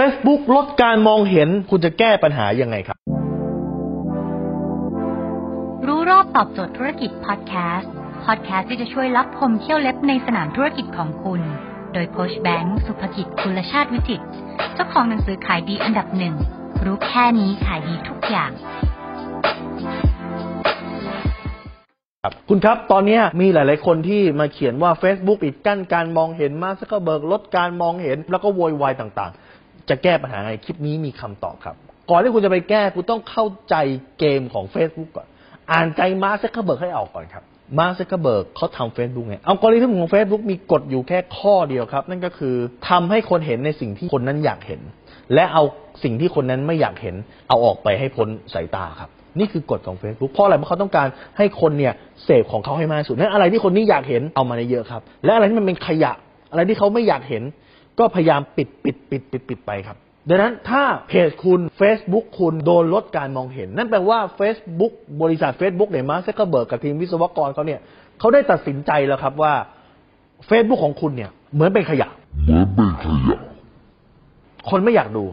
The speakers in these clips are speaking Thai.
Facebook ลดการมองเห็นคุณจะแก้ปัญหายังไงครับ รู้รอบตอบโจทย์ธุรกิจพอดแคสต์พอดแคสต์ที่จะช่วยรับพมเที่ยวเล็บในสนามธุรกิจของคุณ โดยโคชแบงค์สุภกิจคุณชาติวิจิตรเจ้าของหนังสือขายดีอันดับหนึ่งรู้แค่นี้ขายดีทุกอย่างครับคุณครับ ตอนนี้มีหลาย ๆ คนที่มาเขียนว่า Facebook ปิดกั้นการมองเห็นมาสก็เบิร์กลดการมองเห็นแล้วก็โวยวายต่างๆ จะแก้ปัญหาไงคลิปนี้มีคำตอบครับ ก่อนที่คุณจะไปแก้คุณต้องเข้าใจเกมของ Facebook ก่อน อ่านใจมาร์คซักเคอร์เบิร์กให้ออกก่อนครับมาร์คซักเคอร์เบิร์กเขาทำเฟซบุ๊กไงเอากริทึมของ Facebook มีกฎอยู่แค่ข้อเดียวครับ นั่นก็คือทำให้คนเห็นในสิ่งที่คนนั้นอยากเห็น และเอาสิ่งที่คนนั้นไม่อยากเห็น เอาออกไปให้พ้นสายตาครับ นี่คือกฎของ Facebook เพราะอะไรเพราะเขาต้องการให้คนเนี่ยเสพของเขาให้มากที่สุดนั้นอะไรที่คนนี้อยากเห็นเอามาในเยอะครับ และอะไรที่มันเป็นขยะ อะไรที่เขาไม่อยากเห็น ก็พยายามปิดปิดปิดปิดปิดไปครับ ดังนั้นถ้าเพจคุณ Facebook คุณโดนลดการมองเห็น นั่นแปลว่า Facebook บริษัท Facebook เนี่ยมาร์คซักเคอร์เบิร์กกับทีมวิศวกรเขาเนี่ยเขาได้ตัดสินใจแล้วครับว่า Facebook ของคุณเนี่ย เหมือนเป็นขยะเหมือนเป็นขยะ คนไม่อยากดู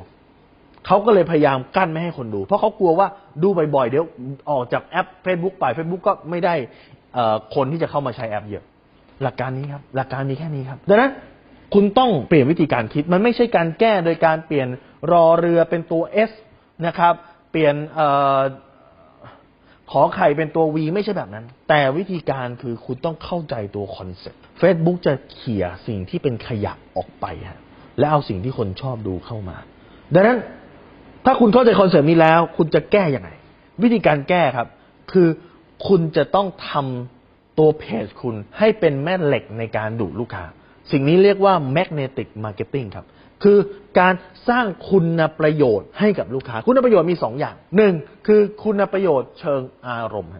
เขาก็เลยพยายามกั้นไม่ให้คนดู เพราะเขากลัวว่าดูบ่อยๆ เดี๋ยวออกจากแอป Facebook ไป Facebook ก็ไม่ได้เอ่อคนที่จะเข้ามาใช้แอปเยอะ หลักการนี้ครับ หลักการมีแค่นี้ครับ ดังนั้น คุณต้องเปลี่ยนวิธีการคิด มันไม่ใช่การแก้โดยการเปลี่ยนรอเรือเป็นตัว S นะครับ เปลี่ยนออขอไข่เป็นตัว V ไม่ใช่แบบนั้น แต่วิธีการคือคุณต้องเข้าใจตัวคอนเซ็ปต์ Facebook จะเขี่ยสิ่งที่เป็นขยะออกไปฮะและเอาสิ่งที่คนชอบดูเข้ามา ดังนั้นถ้าคุณเข้าใจคอนเซ็ปต์นี้แล้ว คุณจะแก้ยังไงวิธีการแก้ครับ คือคุณจะต้องทำตัวเพจคุณให้เป็นแม่เหล็กในการดูดลูกค้า สิ่งนี้เรียกว่า magnetic marketing ครับ คือการสร้างคุณประโยชน์ให้กับลูกค้า คุณประโยชน์มีสองอย่างหนึ่งคือคุณประโยชน์เชิงอารมณ์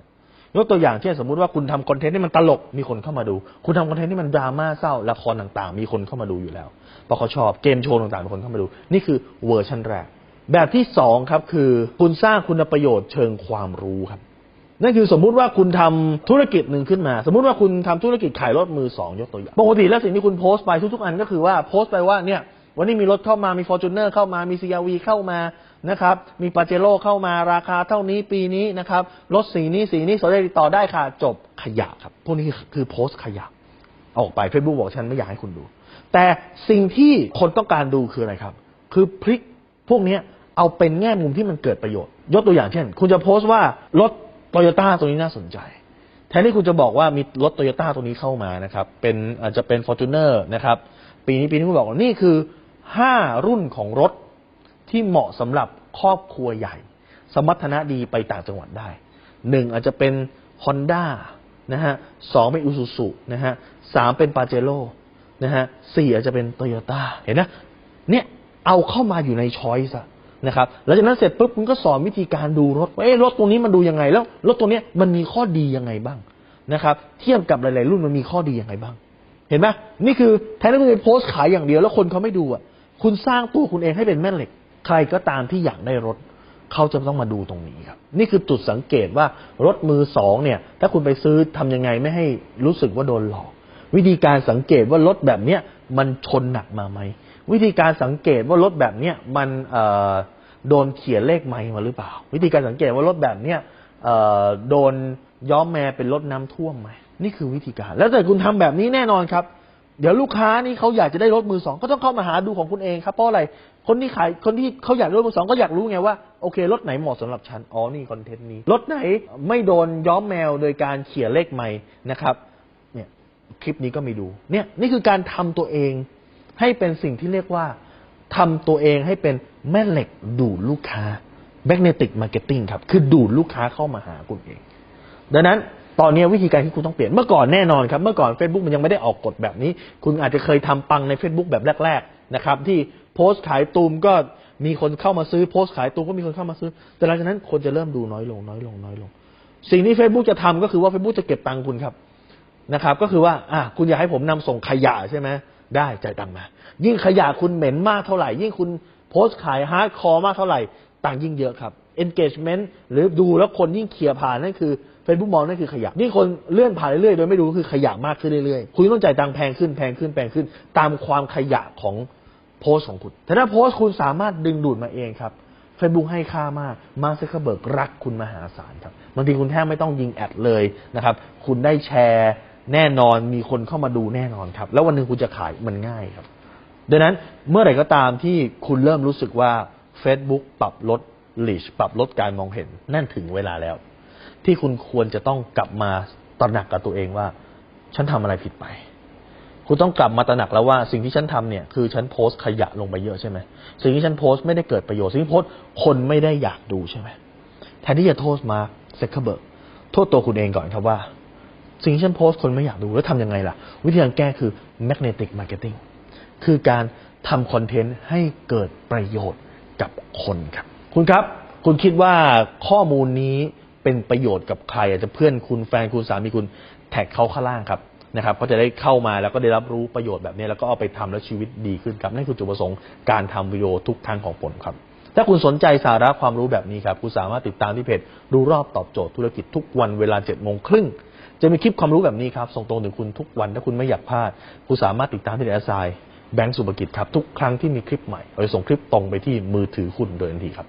ยกตัวอย่างเช่นสมมุติว่าคุณทำคอนเทนต์ที่มันตลกมีคนเข้ามาดู คุณทำคอนเทนต์ที่มันดราม่าเศร้าละครต่างๆ มีคนเข้ามาดูอยู่แล้วเพราะเขาชอบเกมโชว์ต่างๆมีคนเข้ามาดู นี่คือเวอร์ชันแรก แบบที่สองครับคือคุณสร้างคุณประโยชน์เชิงความรู้ครับ นั่นคือสมมุติว่าคุณทำธุรกิจหนึ่งขึ้นมา สมมุติว่าคุณทำธุรกิจขายรถมือสองยกตัวอย่างปกติแล้วสิ่งที่คุณโพสต์ไปทุกๆอันก็คือว่าโพสต์ไปว่าเนี่ยวันนี้มีรถเข้ามามี f o r t u n e r เข้ามามี CRV เข้ามานะครับมีปาเจโร่เข้ามาราคาเท่านี้ปีนี้นะครับรถสีนี้สีนี้สนใจติดต่อได้ค่ะจบขยะครับพวกนี้คือโพสต์ขยะออกไป Facebook บอกฉันไม่อยากให้คุณดู แต่สิ่งที่คนต้องการดูคืออะไรครับ คือพลิกพวกนี้เอาเป็นแง่มุมที่มันเกิดประโยชน์ ยกตัวอย่างเช่น คุณจะโพสต์ว่ารถ โตโยต้าตัวนี้น่าสนใจ แทนที่คุณจะบอกว่ามีรถโตโยต้าตัวนี้เข้ามานะครับ เป็นอาจจะเป็น f o r t u n e r นะครับ ปีนี้ปีนี้คุณบอกว่านี่คือ 5 รุ่นของรถที่เหมาะสำหรับครอบครัวใหญ่ สมรรถนะดีไปต่างจังหวัดได้หนึ่งอาจจะเป็น Honda นะฮะสองเป็น Isuzu นะฮะสามเป็น Pajero นะฮะสี่อาจจะเป็น Toyota เห็นนะเนี่ยเอาเข้ามาอยู่ในช้อยส์อะ นะครับหลังจากนั้นเสร็จปุ๊บคุณก็สอนวิธีการดูรถว่าเอ๊ะรถตัวนี้มันดูยังไงแล้วรถตัวนี้มันมีข้อดียังไงบ้างนะครับเทียบกับหลาย ๆ รุ่นมันมีข้อดียังไงบ้าง เห็นไหมนี่คือแทนที่คุณจะโพสต์ขายอย่างเดียวแล้วคนเขาไม่ดูอะคุณสร้างตัวคุณเองให้เป็นแม่เหล็ก ใครก็ตามที่อยากได้รถเขาจะต้องมาดูตรงนี้ครับ นี่คือจุดสังเกตว่ารถมือสองเนี่ย ถ้าคุณไปซื้อทำยังไงไม่ให้รู้สึกว่าโดนหลอก วิธีการสังเกตว่ารถแบบเนี้ยมันชนหนักมาไหม วิธีการสังเกตว่ารถแบบเนี้ยมันโดนเขียนเลขไม้มาหรือเปล่า วิธีการสังเกตว่ารถแบบเนี้ยโดนย้อมแมเป็นรถน้ำท่วมไหมนี่คือวิธีการ แล้วแต่คุณทำแบบนี้แน่นอนครับ เดี๋ยวลูกค้านี่เขาอยากจะได้รถมือสองก็ต้องเข้ามาหาดูของคุณเองครับเพราะอะไรคนที่ขายคนที่เขาอยากได้รถมือสองก็อยากรู้ไงว่าโอเครถไหนเหมาะสำหรับฉันอ๋อนี่คอนเทนต์นี้รถไหนไม่โดนย้อมแมวโดยการเขียนเลขไม้นะครับ เนี่ยคลิปนี้ก็ไม่ดู เนี่ยนี่คือการทำตัวเอง ให้เป็นสิ่งที่เรียกว่าทำตัวเองให้เป็นแม่เหล็กดูดลูกค้า magnetic marketing ครับ คือดูดลูกค้าเข้ามาหาคุณเอง ดังนั้นตอนนี้วิธีการที่คุณต้องเปลี่ยนเมื่อก่อนแน่นอนครับ เมื่อก่อน Facebook มันยังไม่ได้ออกกฎแบบนี้ คุณอาจจะเคยทำปังใน Facebook แบบแรก ๆ นะครับ ที่โพสต์ขายตูมก็มีคนเข้ามาซื้อโพสต์ขายตูมก็มีคนเข้ามาซื้อ แต่หลังจากนั้นคนจะเริ่มดูน้อยลงน้อยลงน้อยลง สิ่งที่ Facebook จะทำก็คือว่า Facebook จะเก็บตังคุณครับนะครับ ก็คือว่าอะคุณอยากให้ผมนำส่งขยะใช่ไหม ได้จ่ายตังค์มา ยิ่งขยะคุณเหม็นมากเท่าไหร่ ยิ่งคุณโพสต์ขาย hardcore มากเท่าไหร่ตังค์ยิ่งเยอะครับ engagement หรือดูแล้วคนยิ่งเคลียร์ผ่านนั่นคือ Facebook มองนั่นคือขยะนี่คนเลื่อนผ่านเรื่อยๆโดยไม่รู้คือขยะมากขึ้นเรื่อยๆ คุณต้องจ่ายตังค์แพงขึ้นแพงขึ้นแพงขึ้น ตามความขยะของโพสต์ของคุณ แต่ถ้าโพสต์คุณสามารถดึงดูดมาเองครับ Facebook ให้ค่ามาก มาร์คซักเคอร์เบิร์กรักคุณมหาศาลครับบางทีคุณแทบไม่ต้องยิง ad เลยนะครับ คุณได้แชร์ แน่นอนมีคนเข้ามาดูแน่นอนครับ แล้ววันหนึ่งคุณจะขายมันง่ายครับ ดังนั้นเมื่อไหร่ก็ตามที่คุณเริ่มรู้สึกว่า Facebook ปรับลด reach ปรับลดการมองเห็นนั่นถึงเวลาแล้ว ที่คุณควรจะต้องกลับมาตระหนักกับตัวเองว่า ฉันทำอะไรผิดไป คุณต้องกลับมาตระหนักแล้วว่าสิ่งที่ฉันทำเนี่ยคือฉันโพสต์ขยะลงไปเยอะใช่ไหมสิ่งที่ฉันโพสต์ไม่ได้เกิดประโยชน์สิ่งที่โพสต์คนไม่ได้อยากดูใช่ไหมแทนที่จะโทษมาเซ็กเบิร์กโทษตัวคุณเองก่อนครับว่า สิ่งที่ฉันโพสต์คนไม่อยากดูแล้วทำยังไงล่ะ วิธีการแก้คือ magnetic marketing คือการทำคอนเทนต์ให้เกิดประโยชน์กับคนครับ คุณครับ คุณคิดว่าข้อมูลนี้เป็นประโยชน์กับใคร อาจจะเพื่อนคุณแฟนคุณสามีคุณแท็กเขาข้างล่างครับนะครับก็จะได้เข้ามาแล้วก็ได้รับรู้ประโยชน์แบบนี้ แล้วก็เอาไปทำแล้วชีวิตดีขึ้นครับนั่นคือจุดประสงค์การทำวิดีโอทุกครั้งของผลครับ ถ้าคุณสนใจสาระความรู้แบบนี้ครับ คุณสามารถติดตามที่เพจรู้รอบตอบโจทย์ธุรกิจทุกวันเวลา7จ็ดโมงครึ่งจะมีคลิปความรู้แบบนี้ครับ ส่งตรงถึงคุณทุกวันถ้าคุณไม่อยากพลาด คุณสามารถติดตามที่เดอะไซแบงก์สุภกิจครับ ทุกครั้งที่มีคลิปใหม่เราจะส่งคลิปตรงไปที่มือถือคุณโดยทันทีครับ